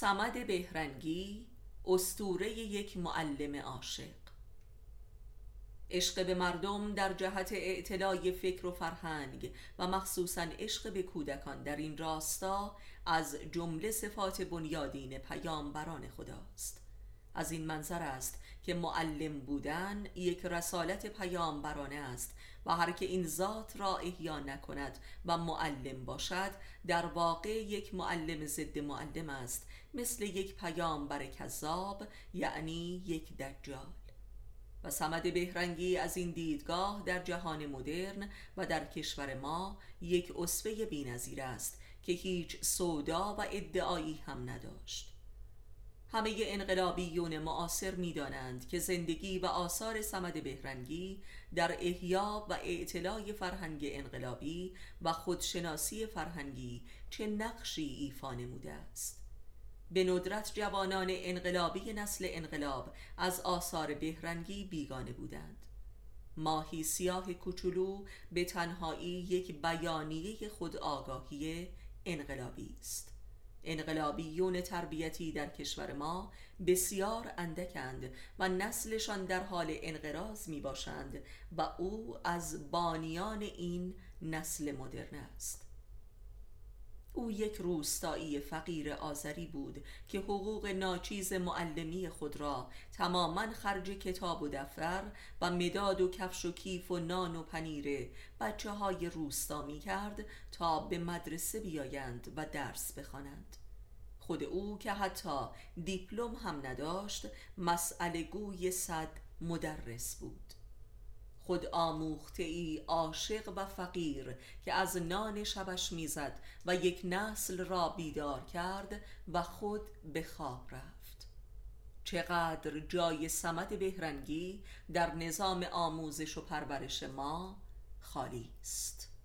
سمد بهرنگی استوره یک معلم عاشق. عشق به مردم در جهت اعتلای فکر و فرهنگ و مخصوصا عشق به کودکان در این راستا از جمله صفات بنیادین پیامبران خداست. از این منظر است که معلم بودن یک رسالت پیامبرانه است و هر که این ذات را احیا نکند و معلم باشد در واقع یک معلم ضد معلم است مثل یک پیامبر کذاب یعنی یک دجال. و سمد بهرنگی از این دیدگاه در جهان مدرن و در کشور ما یک اصفه بینظیر است که هیچ سودا و ادعایی هم نداشت. همه انقلابیون معاصر می‌دانند که زندگی و آثار سمد بهرنگی در احیا و اعتلای فرهنگ انقلابی و خودشناسی فرهنگی چه نقشی ایفا نموده است. به ندرت جوانان انقلابی نسل انقلاب از آثار بهرنگی بیگانه بودند. ماهی سیاه کوچولو به تنهایی یک بیانیه خودآگاهی انقلابی است. انقلابیون تربیتی در کشور ما بسیار اندکند و نسلشان در حال انقراض می باشند و او از بانیان این نسل مدرن است. او یک روستایی فقیر آذری بود که حقوق ناچیز معلمی خود را تماما خرج کتاب و دفتر و مداد و کفش و کیف و نان و پنیر بچه های روستا می کرد تا به مدرسه بیایند و درس بخوانند. خود او که حتی دیپلم هم نداشت مسئله گوی صد مدرس بود خود آموخته ای عاشق و فقیر که از نان شبش می‌زد و یک نسل را بیدار کرد و خود به خواب رفت. چقدر جای سمت بهرنگی در نظام آموزش و پرورش ما خالی است.